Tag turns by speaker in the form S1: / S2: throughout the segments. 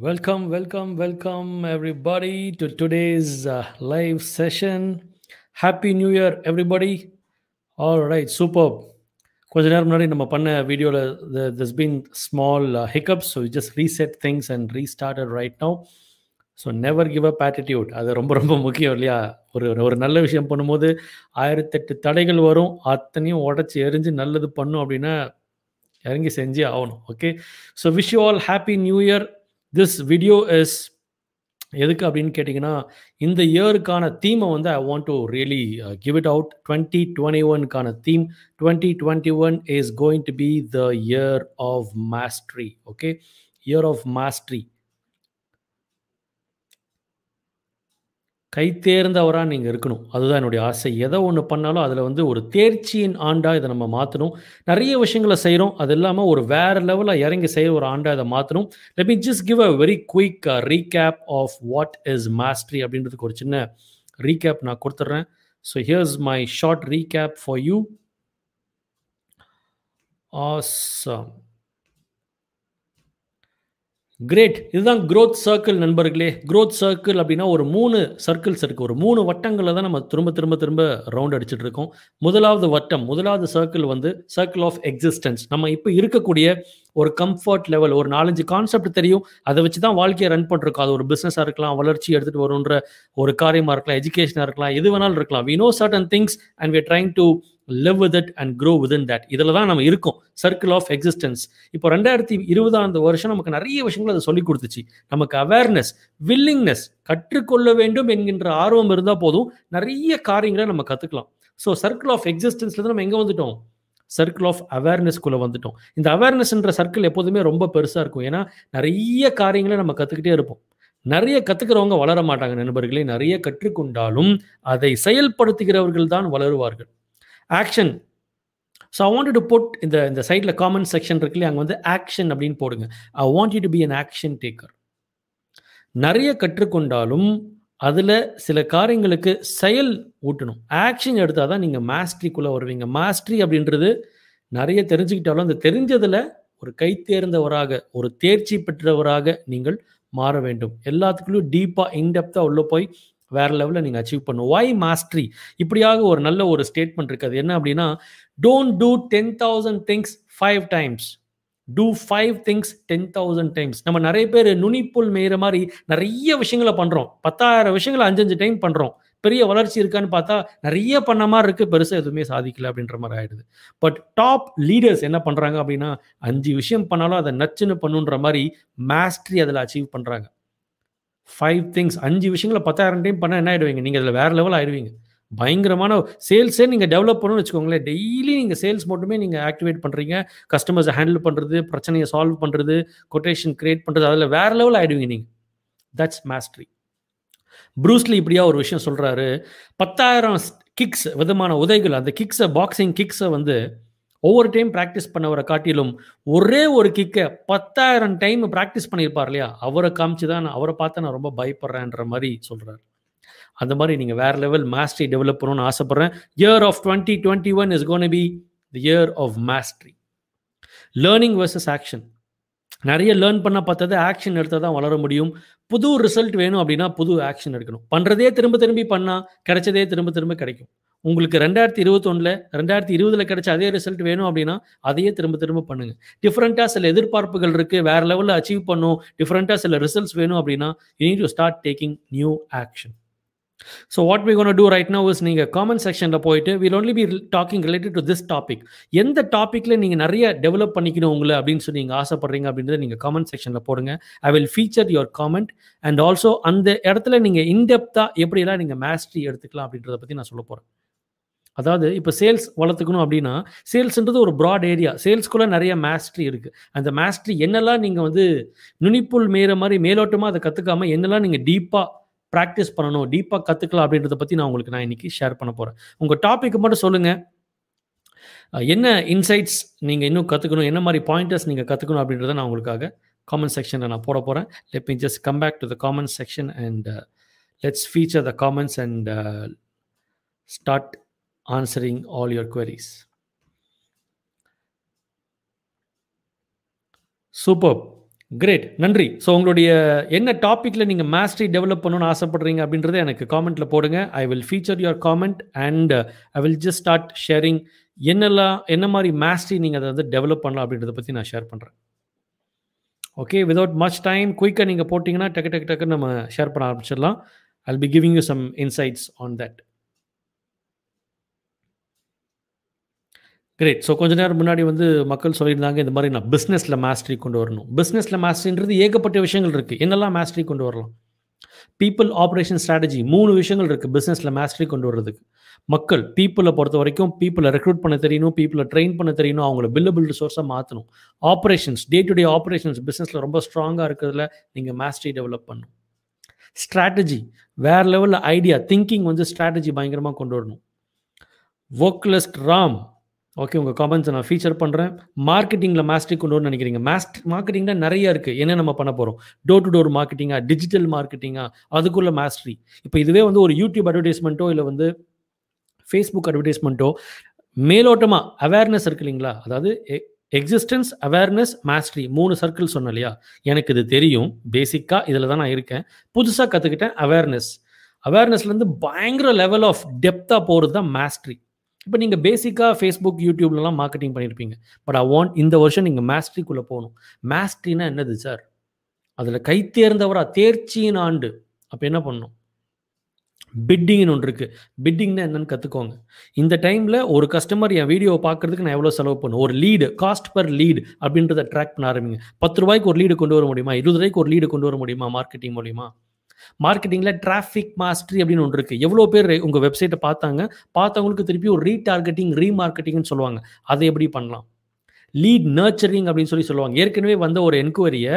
S1: Welcome, welcome, welcome, everybody, to today's uh, live session. New year Year, everybody. All right super கொஞ்ச நேரம் முன்னாடி நம்ம பண்ண வீடியோவில் this been small hiccup so just reset things and restarted right no so never give up attitude அது ரொம்ப ரொம்ப முக்கியம் இல்லையா? ஒரு ஒரு நல்ல விஷயம் பண்ணும்போது ஆயிரத்தெட்டு தடைகள் வரும். அத்தனையும் உடச்சி எரிஞ்சு நல்லது பண்ணும் அப்படின்னா இறங்கி செஞ்சே ஆகணும் okay so wish you all happy new year this video is எதுக்கு அப்படின்னு கேட்டிங்கன்னா இந்த இயருக்கான தீமை வந்து I want to really give it out twenty twenty ஒனுக்கான theme twenty twenty one is going to be the year of mastery okay year of mastery கைத்தேர்ந்தவராக நீங்கள் இருக்கணும். அதுதான் என்னுடைய ஆசை. எதை ஒன்று பண்ணாலும் அதில் வந்து ஒரு தேர்ச்சியின் ஆண்டாக இதை நம்ம மாற்றணும் நிறைய விஷயங்களை செய்கிறோம் அது இல்லாமல் ஒரு வேறு லெவலில் இறங்கி செய்கிற ஒரு ஆண்டாக இதை மாற்றணும் let me just give a very quick recap of what is mastery அப்படின்றதுக்கு ஒரு சின்ன ரீகேப் நான் கொடுத்துட்றேன் so here's my short recap for you awesome great இதுதான் க்ரோத் சர்க்கிள் நண்பர்களே. க்ரோத் சர்க்கிள் அப்படின்னா ஒரு மூணு சர்க்கிள்ஸ் இருக்குது ஒரு மூணு வட்டங்களில் தான் நம்ம திரும்ப திரும்ப திரும்ப ரவுண்ட் அடிச்சுட்டு இருக்கோம். முதலாவது வட்டம் முதலாவது சர்க்கிள் வந்து சர்க்கிள் ஆஃப் எக்ஸிஸ்டன்ஸ் நம்ம இப்போ இருக்கக்கூடிய ஒரு கம்ஃபர்ட் லெவல் ஒரு நாலஞ்சு கான்செப்ட் தெரியும். அதை வச்சு தான் வாழ்க்கையை ரன் பண்ணிருக்கோம் அது ஒரு பிஸ்னஸாக இருக்கலாம் வளர்ச்சி எடுத்துகிட்டு வரும்ன்ற ஒரு காரியமாக இருக்கலாம் எஜுகேஷனாக இருக்கலாம் எது வேணாலும் இருக்கலாம். We know certain things and we trying to live with it and grow with in that இதில் தான் நம்ம இருக்கோம். சர்க்கிள் ஆஃப் எக்ஸிஸ்டன்ஸ் இப்போ ரெண்டாயிரத்தி இருபதாம் வருஷம் நமக்கு நிறைய விஷயங்கள் அதை சொல்லி கொடுத்துச்சு. நமக்கு அவேர்னஸ் வில்லிங்னஸ் கற்றுக்கொள்ள வேண்டும் என்கின்ற ஆர்வம் இருந்தால் போதும் நிறைய காரியங்களை நம்ம கற்றுக்கலாம் ஸோ சர்க்கிள் ஆஃப் எக்ஸிஸ்டன்ஸ்லேருந்து நம்ம எங்கே வந்துட்டோம்? சர்க்கிள் ஆஃப் அவேர்னஸ்குள்ளே வந்துட்டோம். இந்த அவேர்னஸ்ன்ற சர்க்கிள் எப்போதுமே ரொம்ப பெருசாக இருக்கும். ஏன்னா நிறைய காரியங்களை நம்ம கற்றுக்கிட்டே இருப்போம். நிறைய கற்றுக்கிறவங்க வளர மாட்டாங்க நண்பர்களே. நிறைய கற்றுக்கொண்டாலும் அதை செயல்படுத்துகிறவர்கள் தான் வளருவார்கள். Action so I want to put இந்த இந்த சைடில் காமெண்ட் செக்ஷன் இருக்குல்லையே அங்கே வந்து ஆக்ஷன் அப்படின்னு போடுங்க. I want you to be an action taker நிறைய கற்றுக்கொண்டாலும் அதில் சில காரியங்களுக்கு செயல் ஊட்டணும். ஆக்ஷன் எடுத்தால் தான் நீங்கள் மாஸ்ட்ரிக்குள்ளே வருவீங்க. மாஸ்ட்ரி அப்படின்றது நிறைய தெரிஞ்சுக்கிட்டாலும் அந்த தெரிஞ்சதில் ஒரு கை தேர்ந்தவராக ஒரு தேர்ச்சி பெற்றவராக நீங்கள் மாற வேண்டும். எல்லாத்துக்குள்ளேயும் டீப்பாக இன்டெப்த்தாக உள்ளே போய் வேற லெவலில் நீங்கள் அச்சீவ் பண்ணும் ஒய் மாஸ்ட்ரி இப்படியாக ஒரு நல்ல ஒரு ஸ்டேட்மெண்ட் இருக்குது. அது என்ன அப்படின்னா don't do ten thousand things five times do five things ten thousand times நம்ம நிறைய பேர் நுனிப்புல் மேயிற மாதிரி நிறைய விஷயங்களை பண்ணுறோம் பத்தாயிரம் விஷயங்களை அஞ்சஞ்சு டைம் பண்ணுறோம் பெரிய வளர்ச்சி இருக்கான்னு பார்த்தா நிறைய பண்ண மாதிரி இருக்குது பெருசாக எதுவுமே சாதிக்கல அப்படின்ற மாதிரி ஆயிடுது. பட் டாப் லீடர்ஸ் என்ன பண்ணுறாங்க அப்படின்னா அஞ்சு விஷயம் பண்ணாலும் அதை நச்சுன்னு பண்ணுன்ற மாதிரி மாஸ்ட்ரி அதில் அச்சீவ் பண்ணுறாங்க ஃபைவ் திங்ஸ் அஞ்சு விஷயங்களை பத்தாயிரம் டைம் பண்ணால் என்ன ஆகிடுவீங்க நீங்கள் அதில் வேறு லெவல் ஆயிடுவீங்க. பயங்கரமான சேல்ஸே நீங்கள் டெவலப் பண்ணணும்னு வச்சுக்கோங்களேன். டெய்லி நீங்கள் சேல்ஸ் மட்டுமே நீங்கள் ஆக்டிவேட் பண்ணுறீங்க கஸ்டமர்ஸை ஹேண்டில் பண்ணுறது பிரச்சனையை சால்வ் பண்ணுறது கொட்டேஷன் கிரியேட் பண்ணுறது அதில் வேறு லெவல் ஆகிடுவீங்க நீங்கள் தட்ஸ் மாஸ்ட்ரி ப்ரூஸ்லி இப்படியா ஒரு விஷயம் சொல்கிறாரு பத்தாயிரம் கிக்ஸ் விதமான உதைகள் அந்த கிக்ஸை பாக்ஸிங் கிக்ஸை வந்து ஒவ்வொரு டைம் ப்ராக்டிஸ் பண்ணவரை காட்டிலும் ஒரே ஒரு கிக்கை பத்தாயிரம் டைம் ப்ராக்டிஸ் பண்ணியிருப்பார் இல்லையா? அவரை காமிச்சு தான் நான் அவரை பார்த்து நான் ரொம்ப பயப்படுறேன்ற மாதிரி சொல்கிறார் அந்த மாதிரி நீங்கள் வேறு லெவல் மாஸ்ட்ரி டெவலப் பண்ணணும்னு ஆசைப்பட்றேன். Year of twenty twenty one is gonna be the year of mastery learning versus action நிறைய லேர்ன் பண்ண பார்த்தது ஆக்ஷன் எடுத்தால் தான் வளர முடியும். புது ரிசல்ட் வேணும் அப்படின்னா புது ஆக்ஷன் எடுக்கணும். பண்ணுறதே திரும்ப திரும்பி பண்ணால் கிடைச்சதே திரும்ப திரும்ப கிடைக்கும். உங்களுக்கு ரெண்டாயிரத்தி இருபத்தொன்னில் ரெண்டாயிரத்தி இருபதில் கிடைச்ச அதே ரிசல்ட் வேணும் அப்படின்னா அதையே திரும்ப திரும்ப பண்ணுங்க. டிஃப்ரெண்ட்டாக சில எதிர்பார்ப்புகள் இருக்குது வேறு லெவலில் அச்சீவ் பண்ணும். டிஃப்ரெண்ட்டாக சில ரிசல்ட்ஸ் வேணும் அப்படின்னா you need to start taking new action so what we gonna do right now is நீங்கள் காமெண்ட் செக்ஷனில் போயிட்டு will only be talking related to this topic எந்த டாப்பிக்கில் நீங்கள் நிறைய டெவலப் பண்ணிக்கணும் உங்களை அப்படின்னு சொல்லி நீங்கள் ஆசைப்படுறீங்க அப்படின்றத நீங்கள் காமெண்ட் செக்ஷனில் போடுங்க. I will feature your comment and also அந்த இடத்துல நீங்கள் இன்டெப்த்தாக எப்படியெல்லாம் நீங்கள் மேஸ்ட்ரி எடுத்துக்கலாம் அப்படின்றத பற்றி நான் சொல்ல போகிறேன் அதாவது இப்போ சேல்ஸ் வளர்த்துக்கணும் அப்படின்னா சேல்ஸ்ன்றது ஒரு ப்ராட் ஏரியா சேல்ஸ்குள்ளே நிறைய மேஸ்ட்ரி இருக்குது அந்த மேஸ்ட்ரி என்னெல்லாம் நீங்கள் வந்து நுனிப்புல் மேற மாதிரி மேலோட்டமாக அதை கற்றுக்காமல் என்னெல்லாம் நீங்கள் டீப்பாக ப்ராக்டிஸ் பண்ணணும் டீப்பாக கற்றுக்கலாம் அப்படின்றத பற்றி நான் உங்களுக்கு நான் இன்றைக்கி ஷேர் பண்ண போகிறேன் உங்கள் டாப்பிக்கு மட்டும் சொல்லுங்கள் என்ன இன்சைட்ஸ் நீங்கள் இன்னும் கற்றுக்கணும் என்ன மாதிரி பாயிண்டர்ஸ் நீங்கள் கற்றுக்கணும் அப்படின்றத நான் உங்களுக்காக காமெண்ட் செக்ஷனில் நான் போட போகிறேன் let me just come back to the comment section and let's feature the comments and start answering all your queries. Super great நன்றி. ஸோ உங்களுடைய என்ன டாப்பிக்கில் நீங்கள் மாஸ்டரி டெவலப் பண்ணணும்னு ஆசைப்படுறீங்க அப்படின்றத எனக்கு காமெண்ட்டில் போடுங்க. I will feature your comment and I will just start sharing என்னெல்லாம் என்ன மாதிரி மாஸ்டரி நீங்கள் அதை வந்து டெவலப் பண்ணலாம் அப்படின்றத பற்றி நான் ஷேர் பண்ணுறேன் ஓகே விதவுட் மச் டைம் குயிக்காக நீங்கள் போட்டிங்கன்னா டக்கு டக்கு டக்குன்னு நம்ம ஷேர் பண்ண ஆரம்பிச்சிடலாம். I be giving you some insights on that great so கொஞ்ச நேரம் முன்னாடி வந்து மக்கள் சொல்லியிருந்தாங்க இந்த மாதிரி நான் பிஸ்னஸில் மாஸ்டரி கொண்டு வரணும். பிஸ்னஸில் மாஸ்டரின்றது ஏகப்பட்ட விஷயங்கள் இருக்குது என்னெல்லாம் மாஸ்டரி கொண்டு வரலாம்? பீப்புள் ஆப்ரேஷன் ஸ்ட்ராட்டஜி மூணு விஷயங்கள் இருக்குது பிஸ்னஸில் மாஸ்டரி கொண்டு வர்றதுக்கு. மக்கள் பீப்புளை பொறுத்த வரைக்கும் பீப்புளை ரெக்ரூட் பண்ண தெரியணும் பீப்புளை ட்ரெயின் பண்ண தெரியணும் அவங்கள பில்லபிள் ரிசோர்ஸாக மாற்றணும் operations day to day operations பிஸ்னஸில் ரொம்ப ஸ்ட்ராங்காக இருக்கிறதுல நீங்கள் மாஸ்டரி டெவலப் பண்ணணும். ஸ்ட்ராட்டஜி வேறு லெவலில் ஐடியா திங்கிங் வந்து ஸ்ட்ராட்டஜி பயங்கரமாக கொண்டு வரணும். ஒர்க்லெஸ்ட் ராம் ஓகே உங்கள் காமெண்ட்ஸை நான் ஃபீச்சர் பண்ணுறேன் மார்க்கெட்டிங்கில் மாஸ்டரி கொண்டு வரணும்னு நினைக்கிறீங்க. மாஸ்ட் மார்க்கெட்டிங்கில் நிறைய இருக்குது என்ன நம்ம பண்ண போகிறோம் டோர் டு டோர் மார்க்கெட்டிங்காக டிஜிட்டல் மார்க்கெட்டிங்காக அதுக்குள்ள மாஸ்டரி இப்போ இதுவே வந்து ஒரு யூடியூப் அட்வர்டைஸ்மெண்ட்டோ இல்லை வந்து ஃபேஸ்புக் அட்வர்டைஸ்மெண்ட்டோ மேலோட்டமாக அவேர்னஸ் இருக்கு இல்லைங்களா? அதாவது எக்ஸிஸ்டன்ஸ் அவேர்னஸ் மாஸ்டரி மூணு சர்க்கிள் சொன்ன இல்லையா? எனக்கு இது தெரியும். பேசிக்காக இதில் தான் நான் இருக்கேன். புதுசாக கற்றுக்கிட்டேன் அவேர்னஸ் அவேர்னஸ்லேருந்து பயங்கர லெவல் ஆஃப் டெப்த்தாக போகிறது தான் மாஸ்டரி இப்போ நீங்கள் பேசிக்காக ஃபேஸ்புக் யூடியூப்லலாம் மார்க்கெட்டிங் பண்ணியிருப்பீங்க பட் ஐ வாண்ட் இந்த வருஷம் நீங்கள் மேஸ்ட்ரிக்குள்ளே போகணும். மேஸ்ட்ரினா என்னது சார் அதில் கை தேர்ந்தவரா தேர்ச்சியின் ஆண்டு. அப்போ என்ன பண்ணணும்? பிட்டிங்னு ஒன்று இருக்குது பிட்டிங்னா என்னன்னு கற்றுக்கோங்க இந்த டைமில் ஒரு கஸ்டமர் என் வீடியோவை பார்க்குறதுக்கு நான் எவ்வளோ செலவு பண்ணும்? ஒரு லீடு காஸ்ட் பர் லீடு அப்படின்றத ட்ராக் பண்ண ஆரம்பிங்க. பத்து ரூபாய்க்கு ஒரு லீடு கொண்டு வர முடியுமா? இருபது ரூபாய்க்கு ஒரு லீடு கொண்டு வர முடியுமா? மார்க்கெட்டிங் மூலியமாக மார்க்கெட்டிங்கில் டிராஃபிக் மாஸ்டரி அப்படின்னு ஒன்று இருக்குது எவ்வளோ பேர் உங்கள் வெப்சைட்டை பார்த்தாங்க? பார்த்தவங்களுக்கு திருப்பி ஒரு ரீடார்கெட்டிங் ரீமார்க்கெட்டிங்னு சொல்லுவாங்க. அதை எப்படி பண்ணலாம்? லீட் நர்ச்சரிங் அப்படின்னு சொல்லி சொல்லுவாங்க. ஏற்கனவே வந்த ஒரு என்கொயரியை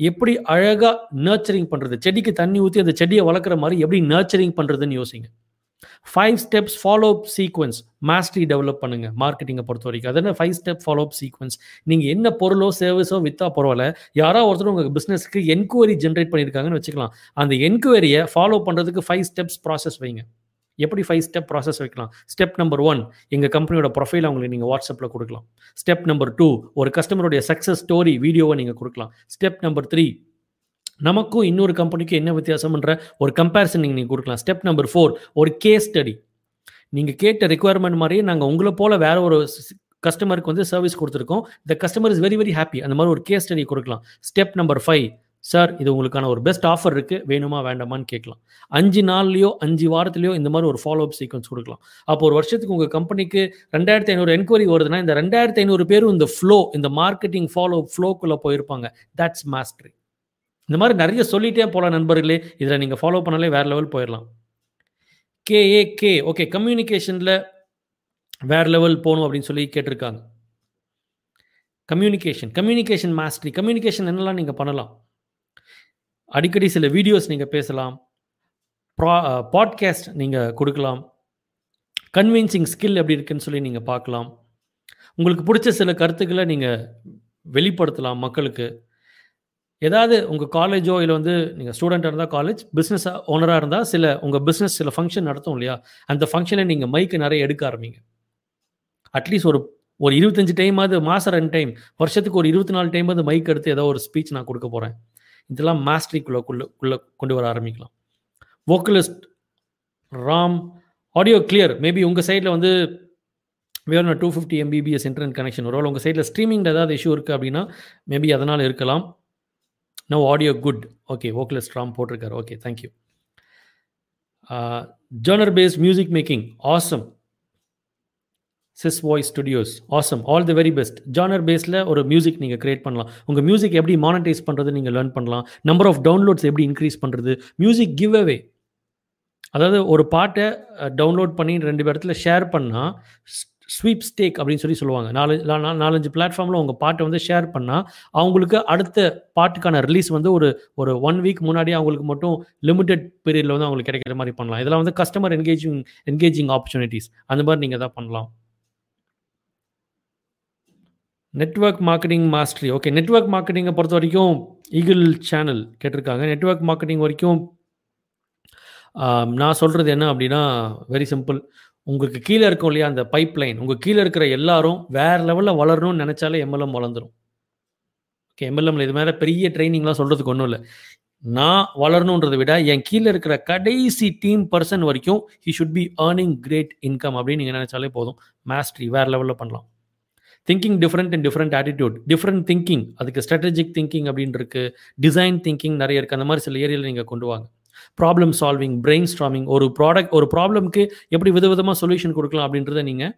S1: எப்படி அழகாக நர்ச்சரிங் பண்ணுறது செடிக்கு தண்ணி ஊற்றி அந்த செடியை வளர்க்குற மாதிரி எப்படி நர்ச்சரிங் பண்ணுறதுன்னு யோசிங்க. Five steps follow up sequence mastery develop பண்ணுங்க. மார்க்கெட்டிங்கை பொறுத்த வரைக்கும் அது five step follow up sequence நீங்கள் என்ன பொருளோ சர்வீஸோ வித்தா பரவாயில்ல. யாரோ ஒருத்தர் உங்கள் பிஸ்னஸ்க்கு என்கொயரி ஜென்ரேட் பண்ணியிருக்காங்கன்னு வச்சுக்கலாம். அந்த என்கொயரியை ஃபாலோ பண்ணுறதுக்கு ஃபைவ் ஸ்டெப்ஸ் ப்ராசஸ் வைங்க. எப்படி ஃபைவ் ஸ்டெப் ப்ராசஸ் வைக்கலாம்? ஸ்டெப் நம்பர் ஒன் எங்கள் கம்பெனியோட ப்ரொஃபைல் அவங்களுக்கு நீங்கள் வாட்ஸ்அப்பில் கொடுக்கலாம். ஸ்டெப் நம்பர் டூ ஒரு கஸ்டமருடைய சக்ஸஸ் ஸ்டோரி வீடியோவை நீங்கள் கொடுக்கலாம். ஸ்டெப் நம்பர் த்ரீ நமக்கும் இன்னொரு கம்பெனிக்கும் என்ன வித்தியாசம்ன்ற ஒரு கம்பேரிசன் நீங்கள் நீங்கள் கொடுக்கலாம். ஸ்டெப் நம்பர் ஃபோர் ஒரு கேஸ் ஸ்டடி நீங்கள் கேட்ட ரெக்குவயர்மெண்ட் மாதிரியே நாங்கள் உங்களை போல் வேற ஒரு கஸ்டமருக்கு வந்து சர்வீஸ் கொடுத்துருக்கோம். The customer is very very happy அந்த மாதிரி ஒரு கேஸ் ஸ்டடி கொடுக்கலாம். ஸ்டெப் நம்பர் ஃபைவ் சார் இது உங்களுக்கான ஒரு பெஸ்ட் ஆஃபர் இருக்குது வேணுமா வேண்டாமான்னு கேட்கலாம். அஞ்சு நாள்லையோ அஞ்சு வாரத்துலையோ இந்த மாதிரி ஒரு ஃபாலோ அப் சீக்வன்ஸ் கொடுக்கலாம். அப்போ ஒரு வருஷத்துக்கு உங்கள் கம்பெனிக்கு ரெண்டாயிரத்தி ஐநூறு என்கொயரி வருதுன்னா இந்த ரெண்டாயிரத்தி ஐநூறு பேரும் இந்த ஃப்ளோ இந்த மார்க்கெட்டிங் ஃபாலோ ஃப்ளோக்குள்ளே போயிருப்பாங்க. தட்ஸ் மாஸ்டரி இந்த மாதிரி நிறைய சொல்லிட்டே போகலாம் நண்பர்களே. இதில் நீங்கள் ஃபாலோ பண்ணாலே வேறு லெவல் போயிடலாம். கேஏ கே ஓகே கம்யூனிகேஷனில் வேறு லெவல் போகணும் அப்படின்னு சொல்லி கேட்டிருக்காங்க. கம்யூனிகேஷன் கம்யூனிகேஷன் மாஸ்டரி கம்யூனிகேஷன் என்னெல்லாம் நீங்கள் பண்ணலாம்? அடிக்கடி சில வீடியோஸ் நீங்கள் பேசலாம். ப்ரா பாட்காஸ்ட் நீங்கள் கொடுக்கலாம். கன்வின்சிங் ஸ்கில் எப்படி இருக்குன்னு சொல்லி நீங்கள் பார்க்கலாம். உங்களுக்கு பிடிச்ச சில கருத்துக்களை நீங்கள் வெளிப்படுத்தலாம் மக்களுக்கு. ஏதாவது உங்கள் காலேஜோ இல்லை வந்து நீங்கள் ஸ்டூடெண்ட்டாக இருந்தால் காலேஜ் பிஸ்னஸ் ஓனராக இருந்தால் சில உங்கள் பிஸ்னஸ் சில ஃபங்க்ஷன் நடத்தும் இல்லையா? அந்த ஃபங்க்ஷனை நீங்கள் மைக்கு நிறைய எடுக்க ஆரம்பிங்க. அட்லீஸ்ட் ஒரு ஒரு இருபத்தஞ்சு டைமாவது மாதம் ரெண்டு டைம் வருஷத்துக்கு ஒரு இருபத்தி நாலு டைம் அது மைக் எடுத்து ஏதோ ஒரு ஸ்பீச் நான் கொடுக்க போகிறேன் இதெல்லாம் மாஸ்ட்ரிக்குள்ளே குள்ளே கொண்டு வர ஆரம்பிக்கலாம். Vocalist Ram audio clear maybe உங்கள் சைடில் வந்து வேணும் two fifty MBPS internet connection வரும் உங்கள் சைடில் ஸ்ட்ரீமிங்கில் ஏதாவது இஷ்யூ இருக்குது அப்படின்னா மேபி அதனால் இருக்கலாம். நோ ஆடியோ குட் ஓகே ஓக்கலஸ் ராம் போட்டிருக்காரு. Okay thank you genre base music making awesome sis voice studios awesome all the very best genre பேஸில் ஒரு மியூசிக் நீங்கள் க்ரியேட் பண்ணலாம். உங்கள் மியூசிக் எப்படி மானிட்டைஸ் பண்ணுறது நீங்கள் லேர்ன் பண்ணலாம். நம்பர் ஆஃப் டவுன்லோட்ஸ் எப்படி இன்க்ரீஸ் பண்ணுறது மியூசிக் கிவ் அவே அதாவது ஒரு பாட்டை டவுன்லோட் பண்ணி ரெண்டு இடத்துல ஷேர் பண்ணால் ஸ்வீப் ஸ்டேக் அப்படின்னு சொல்லி சொல்லுவாங்க. நாலு நாலஞ்சு பிளாட்ஃபார்மில் உங்கள் பாட்டை வந்து ஷேர் பண்ணால் அவங்களுக்கு அடுத்த பாட்டுக்கான ரிலீஸ் வந்து ஒரு ஒரு ஒன் வீக் முன்னாடி அவங்களுக்கு மட்டும் லிமிடெட் பீரியடில் வந்து அவங்களுக்கு கிடைக்கிற மாதிரி பண்ணலாம். இதெல்லாம் வந்து கஸ்டமர் என்கேஜிங் என்கேஜிங் ஆப்பர்ச்சுனிட்டிஸ் அந்த மாதிரி நீங்கள் தான் பண்ணலாம். Network marketing mastery okay network மார்க்கெட்டிங்கை பொறுத்த வரைக்கும் ஈகிள் சேனல் கேட்டிருக்காங்க. நெட்ஒர்க் மார்க்கெட்டிங் வரைக்கும் நான் சொல்கிறது என்ன அப்படின்னா வெரி சிம்பிள் உங்களுக்கு கீழே இருக்கும் இல்லையா அந்த பைப் லைன் உங்கள் கீழே இருக்கிற எல்லாரும் வேற லெவலில் வளரணும்னு நினச்சாலே எம்எல்எம் வளர்ந்துடும் ஓகே எம்எல்எம்ல இது மேலே பெரிய ட்ரைனிங்லாம் சொல்கிறதுக்கு ஒன்றும் இல்லை. நான் வளரணுன்றதை விட என் கீழே இருக்கிற கடைசி டீம் பர்சன் வரைக்கும் he should be earning great income அப்படின்னு நீங்கள் நினச்சாலே போதும். மாஸ்ட்ரி வேறு லெவலில் பண்ணலாம். Thinking different and different attitude different thinking அதுக்கு ஸ்ட்ராட்டஜிக் திங்கிங் அப்படின்னு இருக்கு டிசைன் திங்கிங் நிறைய இருக்குது அந்த மாதிரி சில ஏரியாவில் நீங்கள் கொண்டு வாங்க. ப்ராப்ளம் சால்விங் பிரெயின் ஸ்ட்ராமிங் ஒரு ப்ராடக்ட் ஒரு ப்ராப்ளம்க்கு எப்படி விதவிதமாக சொல்யூஷன் கொடுக்கலாம் அப்படின்றத நீங்கள்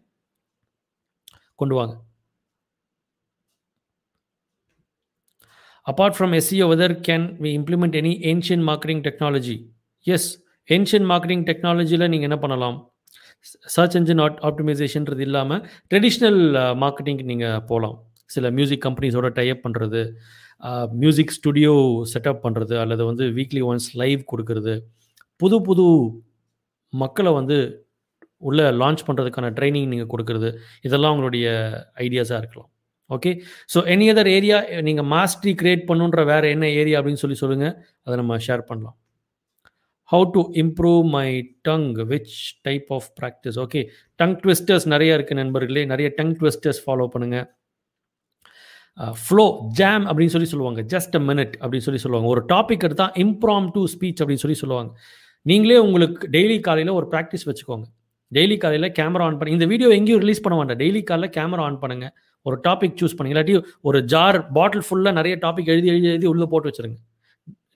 S1: கொண்டு வாங்க. Apart from SEO, whether can we implement any ancient marketing technology? Yes ancient marketing டெக்னாலஜியில் நீங்கள் என்ன பண்ணலாம்? சர்ச் என்ஜின் ஆட் ஆப்டிமைசேஷன்றது இல்லாமல் ட்ரெடிஷ்னல் மார்க்கெட்டிங் நீங்கள் போகலாம் சில மியூசிக் கம்பெனிஸோட டைப் பண்ணுறது மியூசிக் ஸ்டுடியோ செட்டப் பண்ணுறது அல்லது வந்து வீக்லி ஒன்ஸ் லைவ் கொடுக்கறது புது புது மக்களை வந்து உள்ளே லான்ச் பண்ணுறதுக்கான ட்ரைனிங் நீங்கள் கொடுக்கறது இதெல்லாம் உங்களுடைய ஐடியாஸாக இருக்கலாம். Okay so any other area நீங்கள் மாஸ்ட்ரி கிரியேட் பண்ணுன்ற வேறு என்ன ஏரியா அப்படின்னு சொல்லி சொல்லுங்கள் அதை நம்ம ஷேர் பண்ணலாம். How to improve my tongue which type of practice okay tongue twisters நிறைய இருக்குது நண்பர்களே. நிறைய டங் ட்விஸ்டர்ஸ் ஃபாலோ பண்ணுங்கள் ஃப்ளோ ஜாம் அப்படின்னு சொல்லி சொல்லுவாங்க. ஜஸ்ட் அ மினிட் அப்படின்னு சொல்லி சொல்லுவாங்க. ஒரு டாபிக் எடுத்தால் இம்ப்ராம் டு ஸ்பீச் அப்படின்னு சொல்லி சொல்லுவாங்க. நீங்களே உங்களுக்கு டெய்லி காலையில் ஒரு ப்ராக்டிஸ் வச்சுக்கோங்க. டெய்லி காலையில் கேமரா ஆன் பண்ணி இந்த வீடியோ எங்கேயும் ரிலீஸ் பண்ண வேண்டாம். டெய்லி காலையில் கேமரா ஆன் பண்ணுங்கள் ஒரு டாபிக் சூஸ் பண்ணுங்க. இல்லாட்டி ஒரு ஜார் பாட்டில் ஃபுல்லாக நிறைய டாபிக் எழுதி எழுதி எழுதி உள்ளே போட்டு வச்சுருங்க.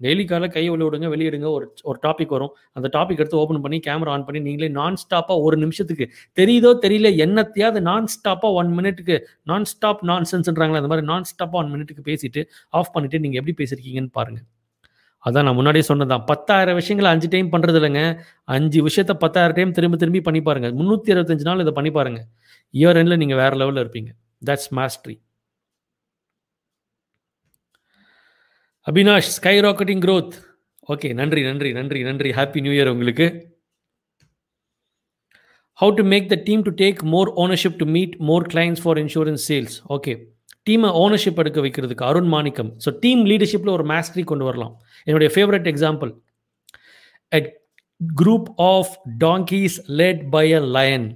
S1: டெய்லி காலையில் கை உள்ள விடுங்க வெளியிடுங்க ஒரு ஒரு டாபிக் வரும். அந்த டாபிக் எடுத்து ஓப்பன் பண்ணி கேமரா ஆன் பண்ணி நீங்களே நான் ஸ்டாப்பாக ஒரு நிமிஷத்துக்கு தெரியுதோ தெரியல என்னத்தையாவது நான் ஸ்டாப்பாக ஒன் மினிட்டுக்கு நான் ஸ்டாப் நான் சென்ஸ்ன்றாங்களே அந்த மாதிரி நான் ஸ்டாப்பாக ஒன் மினிட்டுக்கு பேசிட்டு ஆஃப் பண்ணிவிட்டு நீங்கள் எப்படி பேசியிருக்கீங்கன்னு பாருங்கள் அதான் நான் முன்னாடியே சொன்னதான் பத்தாயிரம் விஷயங்களை அஞ்சு டைம் பண்ணுறது இல்லைங்க அஞ்சு விஷயத்த பத்தாயிரம் டைம் திரும்ப திரும்பி பண்ணி பாருங்க. முந்நூற்றி அறுபத்தஞ்சு நாள் இதை பண்ணி பாருங்க. இயர் எண்டில் நீங்கள் வேறு லெவலில் இருப்பீங்க. That's mastery Abinash sky rocketing growth okay நன்றி நன்றி நன்றி நன்றி. ஹாப்பி நியூ இயர் உங்களுக்கு. How to make the team to take more ownership to meet more clients for insurance sales okay டீமை ஓனர்ஷிப் எடுக்க வைக்கிறதுக்கு அருண் மாணிக்கம். ஸோ டீம் லீடர்ஷிப்பில் ஒரு மாஸ்ட்ரி கொண்டு வரலாம். என்னுடைய favourite example a group of donkeys led by a lion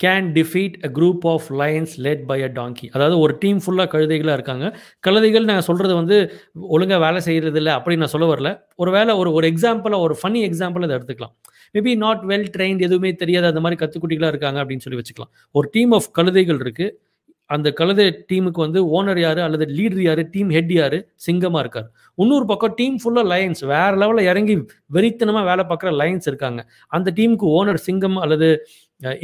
S1: can defeat a group of lions led by a donkey அதாவது ஒரு டீம் ஃபுல்லாக கழுதைகளாக இருக்காங்க. கழுதைகள் நான் சொல்கிறது வந்து ஒழுங்காக வேலை செய்கிறது இல்லை அப்படி நான் சொல்ல வரல. ஒரு வேலை ஒரு ஒரு எக்ஸாம்பிளாக ஒரு ஃபனி எக்ஸாம்பிள் அதை எடுத்துக்கலாம். மேபி நாட் வெல் ட்ரெயின்ட் எதுவுமே தெரியாது அந்த மாதிரி கத்துக்குட்டிகளாக இருக்காங்க அப்படின்னு சொல்லி வச்சுக்கலாம். ஒரு டீம் ஆஃப் கழுதைகள் இருக்குது அந்த கழுதை டீமுக்கு வந்து ஓனர் யார் அல்லது லீடர் யார் டீம் ஹெட் யார்? சிங்கமாக இருக்கார். இன்னொரு பக்கம் டீம் ஃபுல்லாக லயன்ஸ் வேற லெவலில் இறங்கி வெறித்தனமாக வேலை பார்க்குற லயன்ஸ் இருக்காங்க. அந்த டீமுக்கு ஓனர் சிங்கம் அல்லது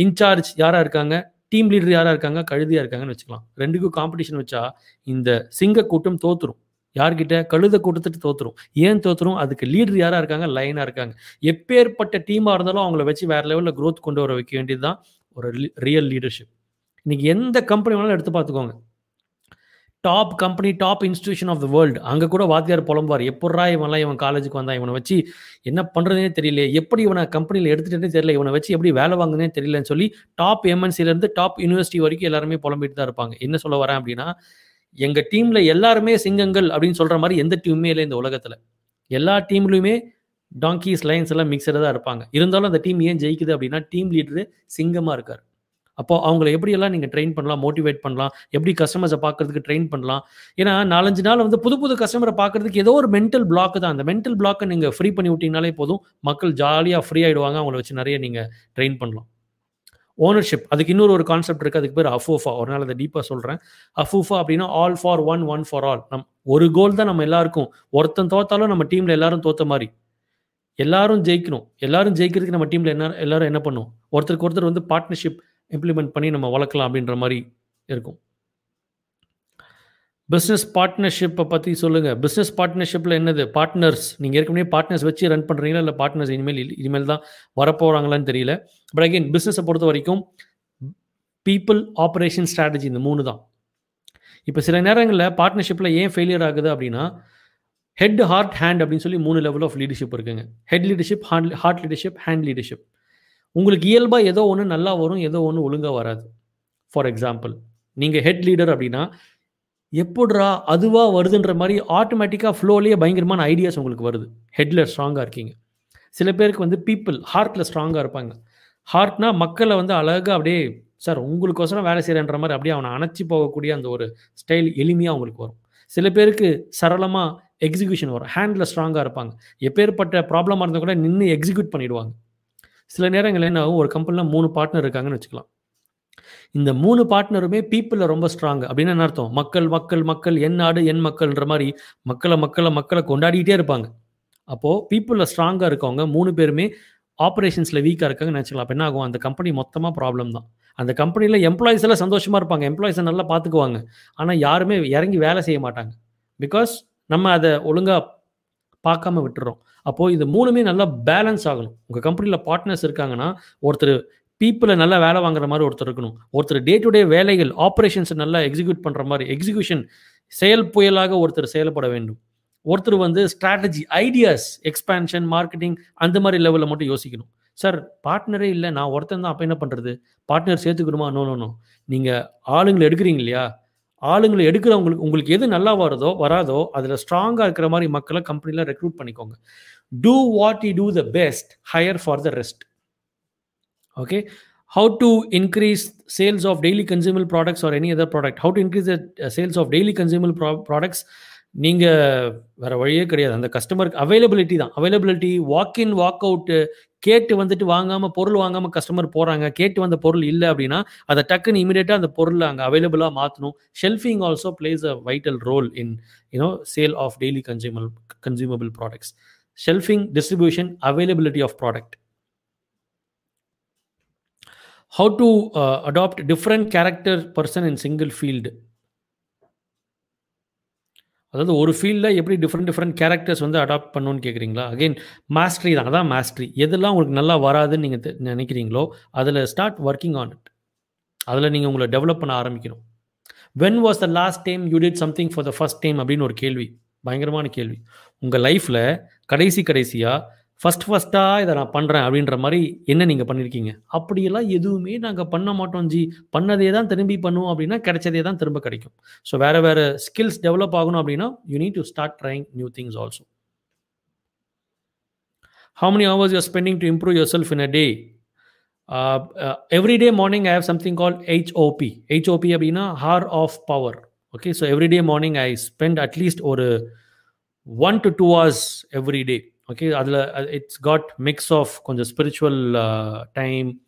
S1: இன்சார்ஜ் யாராக இருக்காங்க? டீம் லீடர் யாராக இருக்காங்க? கழுதியாக இருக்காங்கன்னு வச்சுக்கலாம். ரெண்டுக்கும் காம்படிஷன் வச்சா இந்த சிங்க கூட்டம் தோத்துரும். யார்கிட்ட? கழுத கூட்டத்துட்டு தோத்துரும். ஏன் தோத்துரும்? அதுக்கு லீடர் யாராக இருக்காங்க? லைனாக இருக்காங்க. எப்பேற்பட்ட டீமாக இருந்தாலும் அவங்கள வச்சு வேற லெவலில் க்ரோத் கொண்டு வர வைக்க வேண்டியது தான் ஒரு ரியல் லீடர்ஷிப் இன்னைக்கு எந்த கம்பெனி வேணாலும் எடுத்து பார்த்துக்கோங்க. Top company top institution of the world அங்கே கூட வாத்தியார் புலம்புவார். எப்பட்றா இவன்லாம் இவன் காலேஜுக்கு வந்தான்? இவனை வச்சு என்ன பண்ணுறதுனே தெரியல எப்படி இவனை கம்பெனியில் எடுத்துகிட்டே தெரியல. இவனை வச்சு எப்படி வேலை வாங்குனே தெரியலன்னு சொல்லி டாப் எம்என்சிலேருந்து டாப் யூனிவர்சிட்டி வரைக்கும் எல்லாருமே புலம்பிட்டு தான் இருப்பாங்க. என்ன சொல்ல வரேன் அப்படின்னா எங்கள் டீமில் எல்லாருமே சிங்கங்கள் அப்படின்னு சொல்கிற மாதிரி எந்த டீமுமே இல்லை இந்த உலகத்தில். எல்லா டீம்லையுமே டாங்கீஸ் லைன்ஸ் எல்லாம் மிக்சடாக தான் இருப்பாங்க. இருந்தாலும் அந்த டீம் ஏன் ஜெயிக்குது அப்படின்னா டீம் லீடரு சிங்கமாக இருக்கார். அப்போ அவங்களை எப்படியெல்லாம் நீங்கள் ட்ரெயின் பண்ணலாம் மோட்டிவேட் பண்ணலாம் எப்படி கஸ்டமர்ஸை பார்க்கறதுக்கு ட்ரெயின் பண்ணலாம்? ஏன்னா நாலஞ்சு நாள் வந்து புது புது கஸ்டமரை பார்க்கறதுக்கு ஏதோ ஒரு மென்டல் பிளாக் தான். அந்த மென்டல் பிளாக்கை நீங்கள் ஃப்ரீ பண்ணி விட்டீங்கனாலே போதும் மக்கள் ஜாலியாக ஃப்ரீ ஆகிடுவாங்க அவங்கள வச்சு நிறைய நீங்கள் ட்ரெயின் பண்ணலாம். ஓனர்ஷிப் அதுக்கு இன்னொரு ஒரு கான்செப்ட் இருக்குது அதுக்கு பேர் அஃபூஃபா ஒரு நாள் அதை டீப்பாக சொல்கிறேன் அஃபூஃபா அப்படின்னா all for one one for all நம் ஒரு கோல் தான் நம்ம எல்லாருக்கும். ஒருத்தன் தோத்தாலும் நம்ம டீமில் எல்லாரும் தோத்த மாதிரி. எல்லாரும் ஜெயிக்கணும். எல்லாரும் ஜெயிக்கிறதுக்கு நம்ம டீமில் என்ன எல்லாரும் என்ன பண்ணும்? ஒருத்தருக்கு ஒருத்தர் வந்து பார்ட்னர்ஷிப் இம்ப்ளிமெண்ட் பண்ணி நம்ம வளர்க்கலாம் அப்படின்ற மாதிரி இருக்கும். பிஸ்னஸ் பார்ட்னர்ஷிப்பை பற்றி சொல்லுங்கள் பிஸ்னஸ் பார்ட்னர்ஷிப்பில் என்னது? பார்ட்னர்ஸ் நீங்கள் ஏற்கனவே பார்ட்னர்ஸ் வச்சு ரன் பண்ணுறீங்களா இல்லை பார்ட்னர்ஸ் இனிமேல் இனிமேல் தான் வரப்போகிறாங்களான்னு தெரியல. பட் அகெயின் பிஸ்னஸை பொறுத்த வரைக்கும் பீப்புள் ஆப்ரேஷன் ஸ்ட்ராட்டஜி இந்த மூணு தான். இப்போ சில நேரங்களில் பார்ட்னர்ஷிப்பில் ஏன் ஃபெயிலியர் ஆகுது அப்படின்னா ஹெட் ஹார்ட் ஹேண்ட் அப்படின்னு சொல்லி மூணு லெவல் ஆஃப் லீடர்ஷிப் இருக்குங்க. Head leadership heart heart leadership hand leadership உங்களுக்கு இயல்பாக ஏதோ ஒன்று நல்லா வரும் ஏதோ ஒன்று ஒழுங்காக வராது. ஃபார் எக்ஸாம்பிள் நீங்கள் ஹெட் லீடர் அப்படின்னா எப்படா அதுவாக வருதுன்ற மாதிரி ஆட்டோமேட்டிக்காக ஃப்ளோலேயே பயங்கரமான ஐடியாஸ் உங்களுக்கு வருது. ஹெட்டில் ஸ்ட்ராங்காக இருக்கீங்க. சில பேருக்கு வந்து பீப்புள் ஹார்ட்டில் ஸ்ட்ராங்காக இருப்பாங்க. ஹார்ட்னா மக்களை வந்து அழகாக அப்படியே சார் உங்களுக்கோசரம் வேலை செய்கிறேன்ற மாதிரி அப்படியே அவனை அணைச்சி போகக்கூடிய அந்த ஒரு ஸ்டைல் எளிமையாக அவங்களுக்கு வரும். சில பேருக்கு சரளமாக எக்ஸிக்யூஷன் வரும். ஹேண்டில் ஸ்ட்ராங்காக இருப்பாங்க. எப்பேற்பட்ட ப்ராப்ளமாக இருந்தால் கூட நின்று எக்ஸிக்யூட் பண்ணிடுவாங்க. சில நேரங்களில் என்ன ஆகும்? ஒரு கம்பெனியில் மூணு பார்ட்னர் இருக்காங்கன்னு வச்சுக்கலாம். இந்த மூணு பார்ட்னருமே பீப்புளில் ரொம்ப ஸ்ட்ராங் அப்படின்னு என்ன அர்த்தம்? மக்கள் மக்கள் மக்கள் என் நாடு என் மக்கள்ன்ற மாதிரி மக்களை மக்களை மக்களை கொண்டாடிக்கிட்டே இருப்பாங்க. அப்போது பீப்புளில் ஸ்ட்ராங்காக இருக்கவங்க மூணு பேருமே ஆப்ரேஷன்ஸில் வீக்காக இருக்காங்கன்னு நினச்சிக்கலாம். அப்போ என்ன ஆகும்? அந்த கம்பெனி மொத்தமாக ப்ராப்ளம் தான். அந்த கம்பெனியில் எம்ப்ளாயிஸ் எல்லாம் சந்தோஷமாக இருப்பாங்க. எம்ப்ளாயிஸை நல்லா பார்த்துக்குவாங்க ஆனால் யாருமே இறங்கி வேலை செய்ய மாட்டாங்க. பிகாஸ் நம்ம அதை ஒழுங்காக பார்க்காம விட்டுறோம். அப்போது இது மூணுமே நல்லா பேலன்ஸ் ஆகணும். உங்கள் கம்பெனியில் பார்ட்னர்ஸ் இருக்காங்கன்னா ஒருத்தர் பீப்புளை நல்லா வேலை வாங்குற மாதிரி ஒருத்தர் இருக்கணும். ஒருத்தர் டே டு டே வேலைகள் ஆப்ரேஷன்ஸை நல்லா எக்ஸிக்யூட் பண்ணுற மாதிரி எக்ஸிக்யூஷன் செயல் புயலாக ஒருத்தர் செயல்பட வேண்டும். ஒருத்தர் வந்து ஸ்ட்ராட்டஜி ஐடியாஸ் எக்ஸ்பேன்ஷன் மார்க்கெட்டிங் அந்த மாதிரி லெவலில் மட்டும் யோசிக்கணும். சார் பார்ட்னரே இல்லை நான் ஒருத்தன் தான் அப்போ என்ன பண்ணுறது பார்ட்னர் சேர்த்துக்கணுமா? நோ நோ நோ நீங்கள் ஆளுங்களை எடுக்கிறீங்க இல்லையா? ஆளுங்களை எடுக்கிறவங்களுக்கு உங்களுக்கு எது நல்லா வருதோ வராதோ அதில் ஸ்ட்ராங்காக இருக்கிற மாதிரி மக்களை கம்பெனியில் ரெக்ரூட் பண்ணிக்கோங்க. Do what you do the best hire for the rest okay how to increase sales of daily consumable products or any other product how to increase the sales of daily daily consumable uh, நீங்கள் வேறு வழியே கிடையாது. அந்த கஸ்டமருக்கு availability தான். Availability walk in walk out கேட்டு வந்துட்டு வாங்காமல் பொருள் வாங்காமல் கஸ்டமர் போகிறாங்க கேட்டு வந்த பொருள் இல்லை அப்படின்னா அதை டக்குன்னு இமீடியட்டாக அந்த பொருளை அங்கே அவைலபிளாக மாற்றணும் shelving also place a vital role in you know sale of daily consumable consumable products shelving distribution availability of product how to uh, adopt different character person in single field? அதாவது ஒரு ஃபீல்டில் எப்படி டிஃப்ரெண்ட் டிஃப்ரெண்ட் கேரக்டர்ஸ் வந்து adapt பண்ணணும்னு கேட்குறீங்களா again mastery தான். அதான் mastery எதெல்லாம் உங்களுக்கு நல்லா வராதுன்னு நீங்கள் நினைக்கிறீங்களோ அதில் ஸ்டார்ட் ஒர்க்கிங் ஆன் இட் அதில் நீங்கள் உங்களை டெவலப் பண்ண ஆரம்பிக்கணும். When was the last time you did something for the first time அப்படின்னு ஒரு கேள்வி. பயங்கரமான கேள்வி. உங்கள் லைஃப்பில் கடைசி கடைசியாக ஃபஸ்ட் ஃபஸ்ட்டாக இதை நான் பண்ணுறேன் அப்படின்ற மாதிரி என்ன நீங்கள் பண்ணியிருக்கீங்க அப்படியெல்லாம் எதுவுமே நாங்கள் பண்ண மாட்டோம் ஜி. பண்ணதே தான் திரும்பி பண்ணுவோம் அப்படின்னா கிடைச்சதே தான் திரும்ப கிடைக்கும். ஸோ வேறு வேறு ஸ்கில்ஸ் டெவலப் ஆகணும் அப்படின்னா you need to start trying new things also how many hours you're spending to improve yourself in a day everyday morning I have something call HOP HOP அப்படின்னா hour of power okay so every day morning I spend at least ஒரு one to two hours every day okay அதில் it's got mix of கொஞ்சம் spiritual time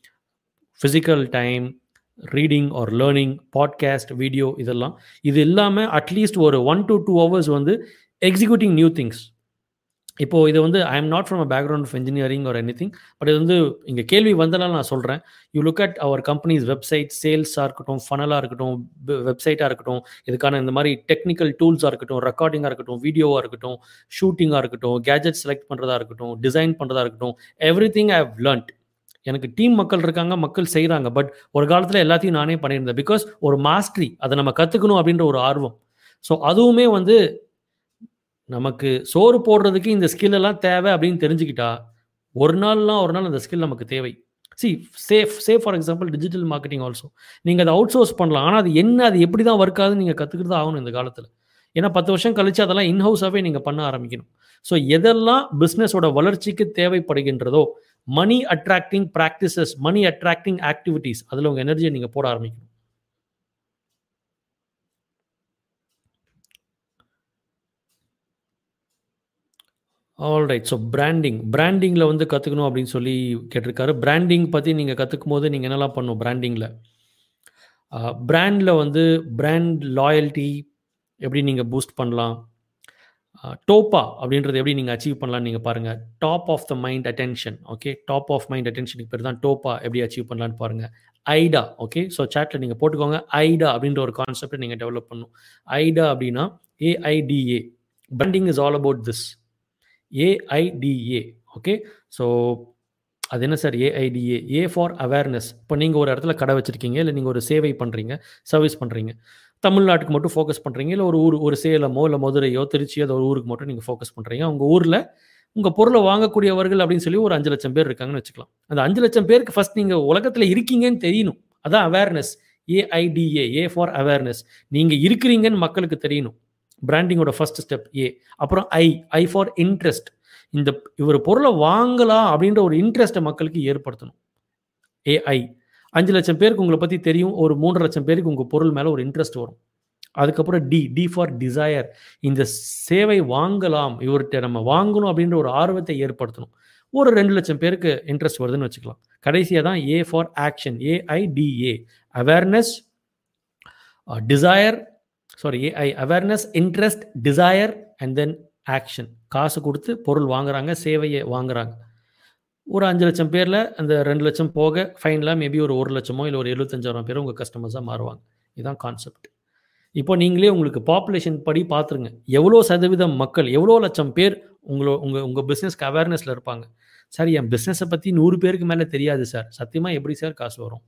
S1: physical time reading or learning podcast video இதெல்லாம். இது இல்லாமல் at least ஒரு one to two hours வந்து executing new things இப்போது இது வந்து I am not from a background of engineering ஒரு எனி திங் பட் இது வந்து இங்கே கேள்வி வந்தனால நான் சொல்கிறேன் you look at our companies website சேல்ஸாக இருக்கட்டும் ஃபனலாக இருக்கட்டும் வெப்சைட்டாக இருக்கட்டும் இதுக்கான இந்த மாதிரி டெக்னிக்கல் டூல்ஸாக இருக்கட்டும் ரெக்கார்டிங்காக இருக்கட்டும் வீடியோவாக இருக்கட்டும் ஷூட்டிங்காக இருக்கட்டும் கேஜெட் செலக்ட் பண்ணுறதா இருக்கட்டும் டிசைன் பண்ணுறதா இருக்கட்டும் everything I have learnt எனக்கு டீம் மக்கள் இருக்காங்க மக்கள் செய்கிறாங்க பட் ஒரு காலத்தில் எல்லாத்தையும் நானே பண்ணியிருந்தேன். பிகாஸ் ஒரு மாஸ்ட்ரி அதை நம்ம கற்றுக்கணும் அப்படின்ற ஒரு ஆர்வம். ஸோ அதுவுமே வந்து நமக்கு சோறு போடுறதுக்கு இந்த ஸ்கில் எல்லாம் தேவை அப்படின்னு தெரிஞ்சுக்கிட்டா ஒரு நாள்லாம் ஒரு நாள் அந்த ஸ்கில் நமக்கு தேவை. C safe safe for example digital marketing also நீங்கள் அதை அவுட் சோர்ஸ் பண்ணலாம். ஆனால் அது என்ன அது எப்படி தான் ஒர்க் ஆகுதுன்னு நீங்கள் கற்றுக்கிட்டு தான் ஆகணும் இந்த காலத்தில். ஏன்னா பத்து வருஷம் கழிச்சு அதெல்லாம் இன்ஹவுஸாகவே நீங்கள் பண்ண ஆரம்பிக்கணும். ஸோ எதெல்லாம் பிஸ்னஸோட வளர்ச்சிக்கு தேவைப்படுகின்றதோ money attracting practices money attracting activities அதில் உங்கள் எனர்ஜியை நீங்கள் போட ஆரம்பிக்கணும். ஆல் ரைட் ஸோ பிராண்டிங் பிராண்டிங்கில் வந்து கற்றுக்கணும் அப்படின்னு சொல்லி கேட்டிருக்காரு. பிராண்டிங் பற்றி நீங்கள் கற்றுக்கும் போது நீங்கள் என்னெல்லாம் பண்ணும் பிராண்டிங்கில் பிராண்டில் வந்து பிராண்ட் லாயல்ட்டி எப்படி நீங்கள் பூஸ்ட் பண்ணலாம்? டோப்பா அப்படின்றது எப்படி நீங்கள் அச்சீவ் பண்ணலாம்னு நீங்கள் பாருங்கள் top of the mind attention okay top of mind அட்டென்ஷனுக்கு பேர் தான் டோப்பா எப்படி அச்சீவ் பண்ணலான்னு பாருங்கள் ஐடா ஓகே ஸோ சேட்டில் நீங்கள் போட்டுக்கோங்க. ஐடா அப்படின்ற ஒரு கான்செப்டை நீங்கள் டெவலப் பண்ணணும். ஐடா அப்படின்னா A I D A branding is all about this A I D A okay so அது என்ன sir? A I D A A for awareness இப்போ நீங்கள் ஒரு இடத்துல கடை வச்சுருக்கீங்க இல்லை நீங்கள் ஒரு சேவை பண்ணுறீங்க சர்வீஸ் பண்ணுறீங்க தமிழ்நாட்டுக்கு மட்டும் ஃபோக்கஸ் பண்ணுறீங்க இல்லை ஒரு ஊர் ஒரு சேலமோ இல்லை மதுரையோ திருச்சியோ அது ஒரு ஊருக்கு மட்டும் நீங்கள் ஃபோக்கஸ் பண்ணுறீங்க உங்கள் ஊரில் உங்கள் பொருளை வாங்கக்கூடியவர்கள் அப்படின்னு சொல்லி ஒரு அஞ்சு லட்சம் பேர் இருக்காங்கன்னு வச்சுக்கலாம். அந்த அஞ்சு லட்சம் பேருக்கு ஃபஸ்ட் நீங்கள் உலகத்தில் இருக்கீங்கன்னு தெரியணும். அதான் awareness A I D A A for awareness நீங்கள் இருக்கிறீங்கன்னு மக்களுக்கு தெரியணும். பிராண்டிங்கோட ஃபர்ஸ்ட் ஸ்டெப் ஏ அப்புறம் ஐ ஐ ஃபார் இன்ட்ரெஸ்ட் இந்த இவர் பொருளை வாங்கலாம் அப்படின்ற ஒரு இன்ட்ரெஸ்ட்டை மக்களுக்கு ஏற்படுத்தணும். ஏஐ அஞ்சு லட்சம் பேருக்கு உங்களை பற்றி தெரியும் ஒரு மூன்று லட்சம் பேருக்கு உங்கள் பொருள் மேலே ஒரு இன்ட்ரெஸ்ட் வரும். அதுக்கப்புறம் டி டி ஃபார் டிசையர் இந்த சேவை வாங்கலாம் இவர்கிட்ட நம்ம வாங்கணும் அப்படின்ற ஒரு ஆர்வத்தை ஏற்படுத்தணும். ஒரு ரெண்டு லட்சம் பேருக்கு இன்ட்ரெஸ்ட் வருதுன்னு வச்சுக்கலாம். கடைசியாக தான் A for action A I D A awareness desire sorry A I awareness interest desire and then action காசு கொடுத்து பொருள் வாங்குறாங்க சேவையை வாங்குறாங்க. ஒரு அஞ்சு லட்சம் பேரில் அந்த ரெண்டு லட்சம் போக ஃபைனலாக மேபி ஒரு ஒரு லட்சமோ இல்லை ஒரு எழுபத்தஞ்சாயிரம் பேர் உங்கள் கஸ்டமர்ஸாக மாறுவாங்க. இதுதான் கான்செப்ட் இப்போ நீங்களே உங்களுக்கு பாப்புலேஷன் படி பார்த்துருங்க எவ்வளோ சதவீதம் மக்கள் எவ்வளோ லட்சம் பேர் உங்களோ உங்கள் உங்கள் பிஸ்னஸ்க்கு அவேர்னஸில் இருப்பாங்க. சார் என் பிஸ்னஸை பற்றி நூறு பேருக்கு மேலே தெரியாது சார். சத்தியமாக எப்படி சார் காசு வரும்?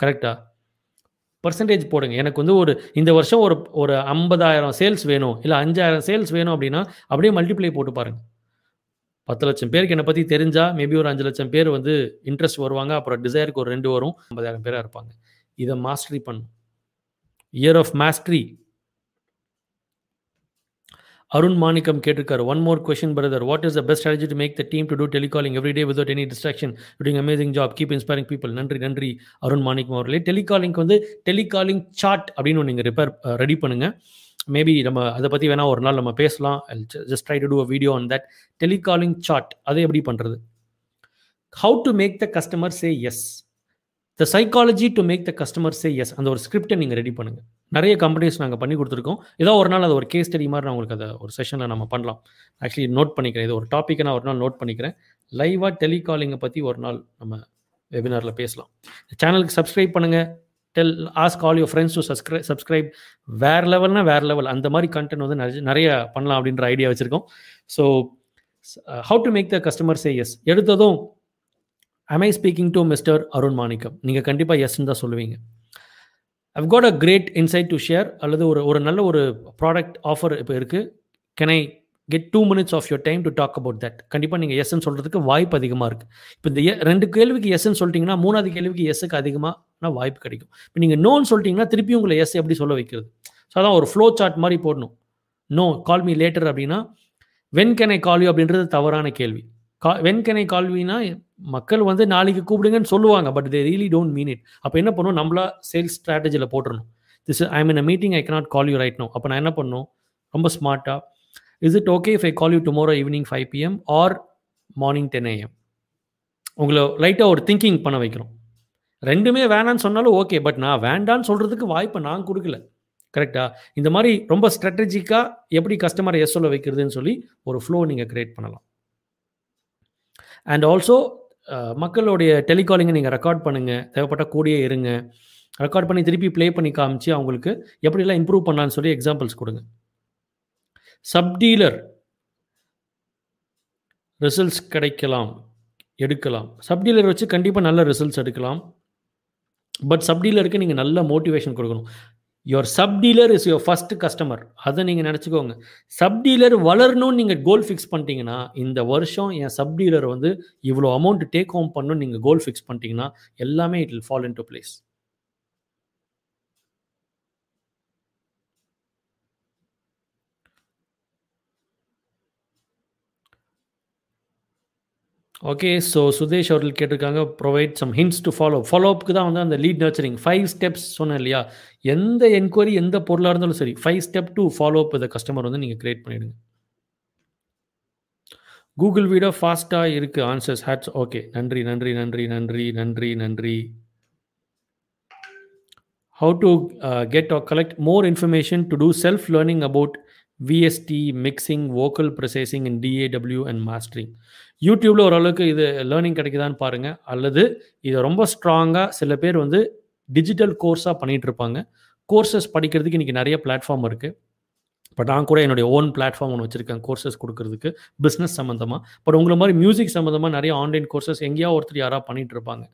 S1: கரெக்டாக பர்சன்டேஜ் போடுங்க. எனக்கு வந்து ஒரு இந்த வருஷம் ஒரு ஒரு ஐம்பதாயிரம் சேல்ஸ் வேணும் இல்லை அஞ்சாயிரம் சேல்ஸ் வேணும் அப்படின்னா அப்படியே மல்டிப்ளை போட்டு பாருங்கள் பத்து லட்சம் பேருக்கு என்னை பற்றி தெரிஞ்சால் மேபி ஒரு அஞ்சு லட்சம் பேர் வந்து இன்ட்ரெஸ்ட் வருவாங்க அப்புறம் டிசைருக்கு ஒரு ரெண்டு வரும் ஐம்பதாயிரம் பேராக இருப்பாங்க. இதை மாஸ்டரி பண்ணும் year of mastery Arun Manickam கேட்டிருக்காரு one more question brother what is the best strategy to make the team to do telecalling every day without any distraction doing amazing job keep inspiring people நன்றி நன்றி அருண் மாணிக்கம் அவர்களே. டெலிகாலிங்க்கு வந்து telecalling chart அப்படின்னு நீங்கள் repair ready பண்ணுங்கள் maybe நம்ம அதை பற்றி வேணால் ஒரு நாள் நம்ம பேசலாம். Just try to do a video on that telecalling chart அதை எப்படி பண்ணுறது how to make the customer say yes the psychology to make the customer say yes அந்த ஒரு ஸ்கிரிப்டை நீங்கள் ரெடி பண்ணுங்கள் நிறைய கம்பெனிஸ் நாங்கள் பண்ணி கொடுத்துருக்கோம். ஏதோ ஒரு நாள் அது ஒரு கேஸ் ஸ்டடி மாதிரி நான் உங்களுக்கு அதை ஒரு செஷனில் நம்ம பண்ணலாம். ஆக்சுவலி நோட் பண்ணிக்கிறேன். இது ஒரு டாப்பிக்கை நான் ஒரு நாள் நோட் பண்ணிக்கிறேன். லைவாக டெலிகாலிங்கை பற்றி ஒரு நாள் நம்ம வெபினாரில் பேசலாம். சேனலுக்கு சப்ஸ்கிரைப் பண்ணுங்கள் tell ask all your friends to subscribe subscribe வேறு லெவல்னா வேறு லெவல் அந்த மாதிரி கண்டென்ட் வந்து நிறைய நிறைய பண்ணலாம் அப்படின்ற ஐடியா வச்சுருக்கோம். So how to make the customer say yes எடுத்ததும் I speaking to mister Arun Manickam நீங்கள் கண்டிப்பாக எஸ்ன்னு தான் சொல்லுவீங்க. I've got a great insight to share அல்லது ஒரு ஒரு நல்ல ஒரு ப்ராடக்ட் ஆஃபர் இப்போ இருக்குது can I get two minutes of your time to talk about that கண்டிப்பாக நீங்கள் எஸ்ன்னு சொல்கிறதுக்கு வாய்ப்பு அதிகமாக இருக்குது இப்போ இந்த ரெண்டு கேள்விக்கு எஸ்ன்னு சொல்லிட்டீங்கன்னா மூணாவது கேள்விக்கு எஸ்ஸுக்கு அதிகமாக வாய்ப்பு கிடைக்கும். இப்போ நீங்கள் நோன்னு சொல்லிட்டீங்கன்னா திருப்பி உங்களை எஸ் எப்படி சொல்ல வைக்கிறது. ஸோ அதான் ஒரு ஃப்ளோ சார்ட் மாதிரி போடணும். நோ கால் மீ லேட்டர் அப்படின்னா when can I call you அப்படின்றது தவறான கேள்வி. கா வெண்கனை கால்வினா மக்கள் வந்து நாளைக்கு கூப்பிடுங்கன்னு சொல்லுவாங்க but they really don't mean it அப்போ என்ன பண்ணணும் நம்மளா சேல்ஸ் ஸ்ட்ராட்டஜியில் போட்டுருணும் this I mean a meeting I cannot call you right no அப்போ நான் என்ன பண்ணும்? ரொம்ப ஸ்மார்ட்டாக is it okay if I call you tomorrow evening five PM or morning ten AM உங்களை லைட்டாக ஒரு திங்கிங் பண்ண வைக்கிறோம். ரெண்டுமே வேணான்னு சொன்னாலும் ஓகே பட் நான் வேண்டான்னு சொல்கிறதுக்கு வாய்ப்பை நான் கொடுக்கல. கரெக்டா இந்த மாதிரி ரொம்ப ஸ்ட்ராட்டஜிக்காக எப்படி கஸ்டமரை எஸ் சொல்ல வைக்கிறதுன்னு சொல்லி ஒரு ஃப்ளோ நீங்கள் க்ரியேட் பண்ணலாம். அண்ட் ஆல்சோ uh, மக்களுடைய டெலிகாலிங்கை நீங்கள் ரெக்கார்ட் பண்ணுங்கள் தேவைப்பட்ட கூடியே இருங்க. ரெக்கார்ட் பண்ணி திருப்பி ப்ளே பண்ணி காமிச்சு அவங்களுக்கு எப்படிலாம் இம்ப்ரூவ் பண்ணலான்னு சொல்லி எக்ஸாம்பிள்ஸ் கொடுங்க. சப்டீலர் ரிசல்ட்ஸ் கிடைக்கலாம். எடுக்கலாம். சப்டீலர் வச்சு கண்டிப்பாக நல்ல ரிசல்ட்ஸ் எடுக்கலாம். பட் சப்டீலருக்கு நீங்கள் நல்ல மோட்டிவேஷன் கொடுக்கணும். Your sub dealer is your first customer அதை நீங்கள் நினச்சிக்கோங்க. சப் டீலர் வளரணும்னு நீங்கள் கோல் ஃபிக்ஸ் பண்ணிட்டீங்கன்னா இந்த வருஷம் என் சப் டீலர் வந்து இவ்வளோ அமௌண்ட் டேக் ஹோம் பண்ணணும்னு நீங்கள் கோல் ஃபிக்ஸ் பண்ணிட்டீங்கன்னா எல்லாமே it will fall into place okay so Sudesh அவர்கள் கேட்டிருக்காங்க provide some hints to follow follow அப்புக்கு தான் வந்து அந்த லீட் நர்ச்சரிங் ஃபைவ் ஸ்டெப்ஸ் சொன்னேன் இல்லையா? எந்த என்கொயரி எந்த பொருளாக இருந்தாலும் சரி five step to follow up இதை கஸ்டமர் வந்து நீங்கள் கிரியேட் பண்ணிவிடுங்க கூகுள் வீடோ ஃபாஸ்ட்டாக இருக்குது ஆன்சர்ஸ் ஹேட்ஸ் ஓகே நன்றி நன்றி நன்றி நன்றி நன்றி நன்றி. How to get or collect more information to do self learning about VST mixing vocal processing and DAW and mastering யூடியூப்பில் ஓரளவுக்கு இது லேர்னிங் கிடைக்குதான்னு பாருங்கள் அல்லது இதை ரொம்ப ஸ்ட்ராங்காக சில பேர் வந்து டிஜிட்டல் கோர்ஸாக பண்ணிகிட்டு இருப்பாங்க. கோர்சஸ் படிக்கிறதுக்கு இன்றைக்கி நிறைய பிளாட்ஃபார்ம் இருக்குது பட் நான் கூட என்னுடைய ஓன் பிளாட்ஃபார்ம் ஒன்று வச்சுருக்கேன் கோர்சஸ் கொடுக்கறதுக்கு பிஸ்னஸ் சம்மந்தமாக பட் உங்களை மாதிரி மியூசிக் சம்மந்தமாக நிறைய ஆன்லைன் கோர்சஸ் எங்கேயா ஒருத்தர் யாராக பண்ணிகிட்டு இருப்பாங்க.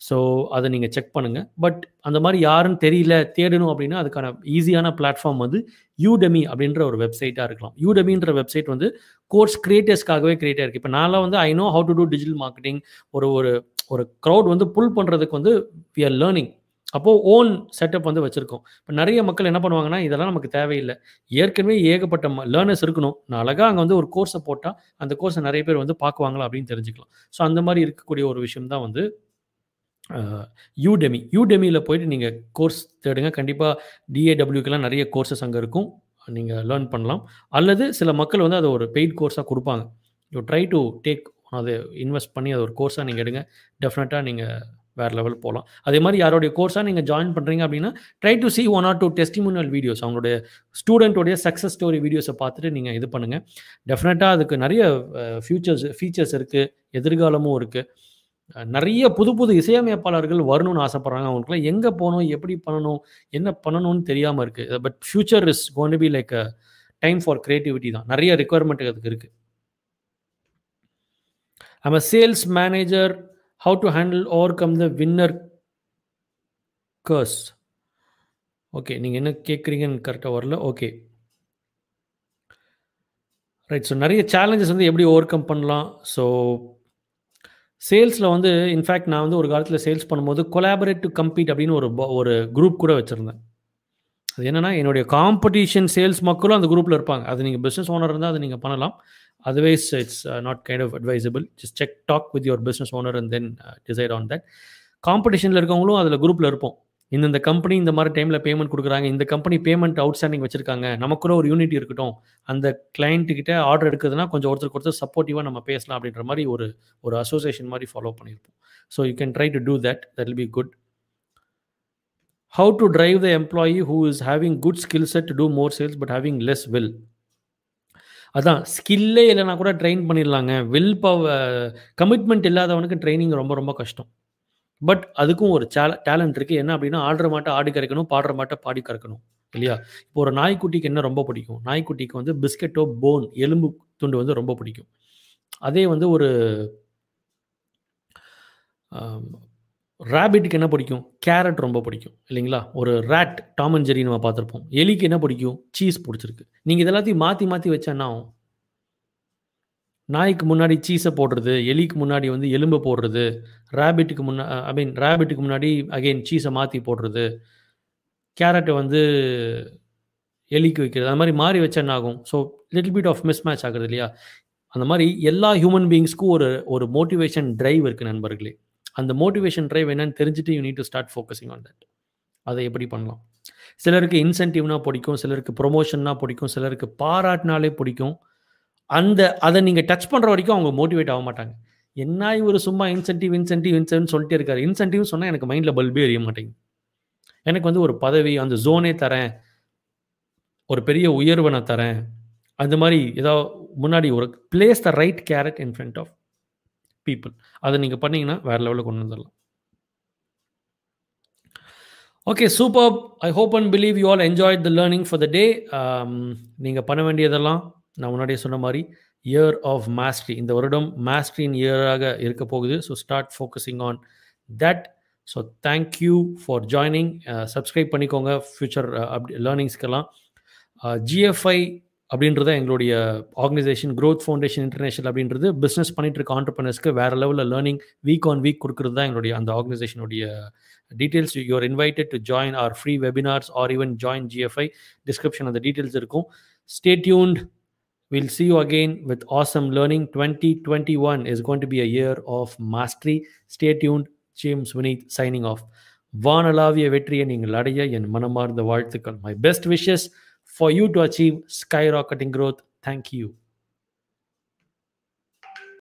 S1: ஸோ அதை நீங்கள் செக் பண்ணுங்கள் பட் அந்த மாதிரி யாருன்னு தெரியல தேடணும் அப்படின்னா அதுக்கான ஈஸியான பிளாட்ஃபார்ம் வந்து யூடெமி அப்படின்ற ஒரு வெப்சைட்டாக இருக்கலாம். யூடெமின்ற வெப்சைட் வந்து கோர்ஸ் கிரியேட்டர்ஸ்க்காகவே கிரியேட் ஆயிருக்கு. இப்போ நான்லாம் வந்து I know how to do digital marketing ஒரு ஒரு ஒரு க்ரௌட் வந்து புல் பண்ணுறதுக்கு வந்து வி ஆர் லேர்னிங் அப்போது ஓன் செட்டப் வந்து வச்சுருக்கோம். இப்போ நிறைய மக்கள் என்ன பண்ணுவாங்கன்னா இதெல்லாம் நமக்கு தேவையில்லை. ஏற்கனவே ஏகப்பட்ட லேர்னர்ஸ் இருக்கணும். நான் அழகாக அங்கே வந்து ஒரு கோர்ஸை போட்டால் அந்த கோர்ஸை நிறைய பேர் வந்து பார்க்குவாங்களா அப்படின்னு தெரிஞ்சுக்கலாம். ஸோ அந்த மாதிரி இருக்கக்கூடிய ஒரு விஷயம் தான் வந்து யூடெமி யூடெமியில் போயிட்டு நீங்கள் கோர்ஸ் தேடுங்க. கண்டிப்பாக டிஏடபிள்யூக்கெல்லாம் நிறைய கோர்சஸ் அங்கே இருக்கும். நீங்கள் லேர்ன் பண்ணலாம். அல்லது சில மக்கள் வந்து அதை ஒரு பெய்ட் கோர்ஸாக கொடுப்பாங்க. யூ ட்ரை டு டேக் அதை இன்வெஸ்ட் பண்ணி அதை ஒரு கோர்ஸாக நீங்கள் எடுங்க. டெஃபினட்டாக நீங்கள் வேறு லெவல் போகலாம் அதே மாதிரி யாரோடைய கோர்ஸாக நீங்கள் ஜாயின் பண்ணுறீங்க அப்படின்னா try to see one or two testimonial videos அவங்களுடைய ஸ்டூடெண்ட்டோடைய சக்ஸஸ் ஸ்டோரி வீடியோஸை பார்த்துட்டு நீங்கள் இது பண்ணுங்கள் டெஃபினட்டாக அதுக்கு நிறைய ஃபியூச்சர்ஸ் ஃபீச்சர்ஸ் இருக்குது எதிர்காலமும் இருக்குது நிறைய புது புது இசையமைப்பாளர்கள் வரணும்னு ஆசைப்பட்றாங்க. அவங்களுக்குலாம் எங்கே போகணும் எப்படி பண்ணணும் என்ன பண்ணணும்னு தெரியாமல் இருக்குது but future is gonna be like a time for creativity தான். நிறைய ரெக்குவயர்மெண்ட் அதுக்கு இருக்குது I'm a sales manager how to handle overcome the winner curse okay நீங்கள் என்ன கேட்குறீங்கன்னு கரெக்டாக வரல. ஓகே ரைட் ஸோ நிறைய சேலஞ்சஸ் வந்து எப்படி ஓவர் கம் பண்ணலாம். ஸோ சேல்ஸில் வந்து இன்ஃபேக்ட் நான் வந்து ஒரு காலத்தில் சேல்ஸ் பண்ணும்போது கொலாபரேட் டு கம்பீட் அப்படின்னு ஒரு ஒரு குரூப் கூட வச்சுருந்தேன். அது என்னென்னா என்னுடைய காம்படிஷன் சேல்ஸ் மக்களும் அந்த குரூப்பில் இருப்பாங்க. அது நீங்கள் பிஸ்னஸ் ஓனர் இருந்தால் அதை நீங்கள் பண்ணலாம். Otherwise it's not kind of advisable just check talk with your business owner and then decide on that காம்படிஷனில் இருக்கவங்களும் அதில் குரூப்பில் இருப்போம். இந்தந்த கம்பெனி இந்த மாதிரி டைமில் பேமெண்ட் கொடுக்குறாங்க. இந்த கம்பெனி பேமெண்ட் அவுட்ஸ்டாண்டிங் வச்சுருக்காங்க. நமக்குள்ள ஒரு யூனிட்டி இருக்கட்டும். அந்த கிளைண்ட்டுக்கிட்ட ஆர்டர் எடுக்குதுன்னா கொஞ்சம் ஒருத்தருக்கு ஒருத்தர் சப்போர்ட்டிவாக நம்ம பேசலாம் அப்படின்ற மாதிரி ஒரு ஒரு அசோசியேஷன் மாதிரி ஃபாலோ பண்ணியிருப்போம். So you can try to do that that will be good how to drive the employee who is having good skill set to do more sales but having less will அதான் ஸ்கில்லே இல்லைனா கூட train பண்ணிடலாங்க. Will power commitment இல்லாதவனுக்கு training ரொம்ப ரொம்ப கஷ்டம். But அதுக்கும் ஒரு சேல டேலண்ட் இருக்குது என்ன அப்படின்னா ஆடுற மாட்டை ஆடி கறக்கணும் பாடுற மாட்டை பாடி கறக்கணும் இல்லையா? இப்போ ஒரு நாய்க்குட்டிக்கு என்ன ரொம்ப பிடிக்கும்? நாய்க்குட்டிக்கு வந்து பிஸ்கெட்டோ போன் எலும்பு துண்டு வந்து ரொம்ப பிடிக்கும். அதே வந்து ஒரு ரேபிட்டுக்கு என்ன பிடிக்கும்? கேரட் ரொம்ப பிடிக்கும். இல்லைங்களா? ஒரு ரேட் டாம் அண்ட் ஜெரி நம்ம பார்த்துருப்போம். எலிக்கு என்ன பிடிக்கும்? சீஸ் பிடிச்சிருக்கு. நீங்கள் இதெல்லாத்தையும் மாற்றி மாற்றி வச்சா என்ன ஆகும்? நாய்க்கு முன்னாடி சீஸை போடுறது எலிக்கு முன்னாடி வந்து எலும்பை போடுறது ரேபிட்டுக்கு முன்னா ஐ மீன் ரேபிட்டுக்கு முன்னாடி அகெயின் சீஸை மாற்றி போடுறது கேரட்டை வந்து எலிக்கு வைக்கிறது அந்த மாதிரி மாறி வச்சா என்ன ஆகும்? So little bit of mismatch ஆகுது இல்லையா? அந்த மாதிரி எல்லா ஹியூமன் பீயிங்ஸ்க்கும் ஒரு ஒரு மோட்டிவேஷன் ட்ரைவ் இருக்குது நண்பர்களே. அந்த மோட்டிவேஷன் ட்ரைவ் என்னன்னு தெரிஞ்சுட்டு you need to start focusing on that அதை எப்படி பண்ணலாம்? சிலருக்கு இன்சென்டிவ்னா பிடிக்கும் சிலருக்கு ப்ரொமோஷன்னா பிடிக்கும் சிலருக்கு பாராட்டினாலே பிடிக்கும். அந்த அதை நீங்கள் டச் பண்ணுற வரைக்கும் அவங்க மோட்டிவேட் ஆக மாட்டாங்க. என்ன இவர் சும்மா இன்சென்டிவ் இன்சென்டிவ் இன்சென்ட் சொல்லிட்டே இருக்காரு. இன்சென்டிவ் சொன்னால் எனக்கு மைண்டில் பல்பே எரிய மாட்டேங்குது. எனக்கு வந்து ஒரு பதவி அந்த ஜோனே தரேன். ஒரு பெரிய உயர்வை நான் தரேன். அந்த மாதிரி ஏதோ முன்னாடி ஒரு place the right carrot in front of people அதை நீங்கள் பண்ணீங்கன்னா வேறு லெவலில் கொண்டு வந்துடலாம். Okay super I hope and believe you all enjoy the learning for the day நீங்கள் பண்ண வேண்டியதெல்லாம் நான் முன்னாடியே சொன்ன மாதிரி இயர் ஆஃப் மாஸ்ட்ரி இந்த வருடம் மாஸ்ட்ரியின் இயராக இருக்க போகுது. So start focusing on that so thank you for joining subscribe பண்ணிக்கோங்க. ஃப்யூச்சர் அப்டி லேர்னிங்ஸ்க்கெல்லாம் ஜிஎஃப்ஐ அப்படின்றத எங்களுடைய ஆர்கனைசேஷன் க்ரோத் ஃபவுண்டேஷன் இன்டர்நேஷனல் அப்படின்றது பிஸ்னஸ் பண்ணிட்டு இருக்க ஆண்டர்பனர்ஸ்க்கு வேறு லெவலில் லேர்னிங் வீக் ஆன் வீக் கொடுக்குறது தான் எங்களுடைய அந்த ஆர்கனைசேஷனுடைய details you're invited to join our free webinars or even join GFI description அந்த டீட்டெயில்ஸ் இருக்கும். Stay tuned We'll see you again with awesome learning. 2021 is going to be a year of mastery. Stay tuned. James Vineet signing off. வானலாவிய வெற்றியை நீங்கள் அடைய என் மனமார்ந்த வாழ்த்துக்கள் my best wishes for you to achieve skyrocketing growth thank you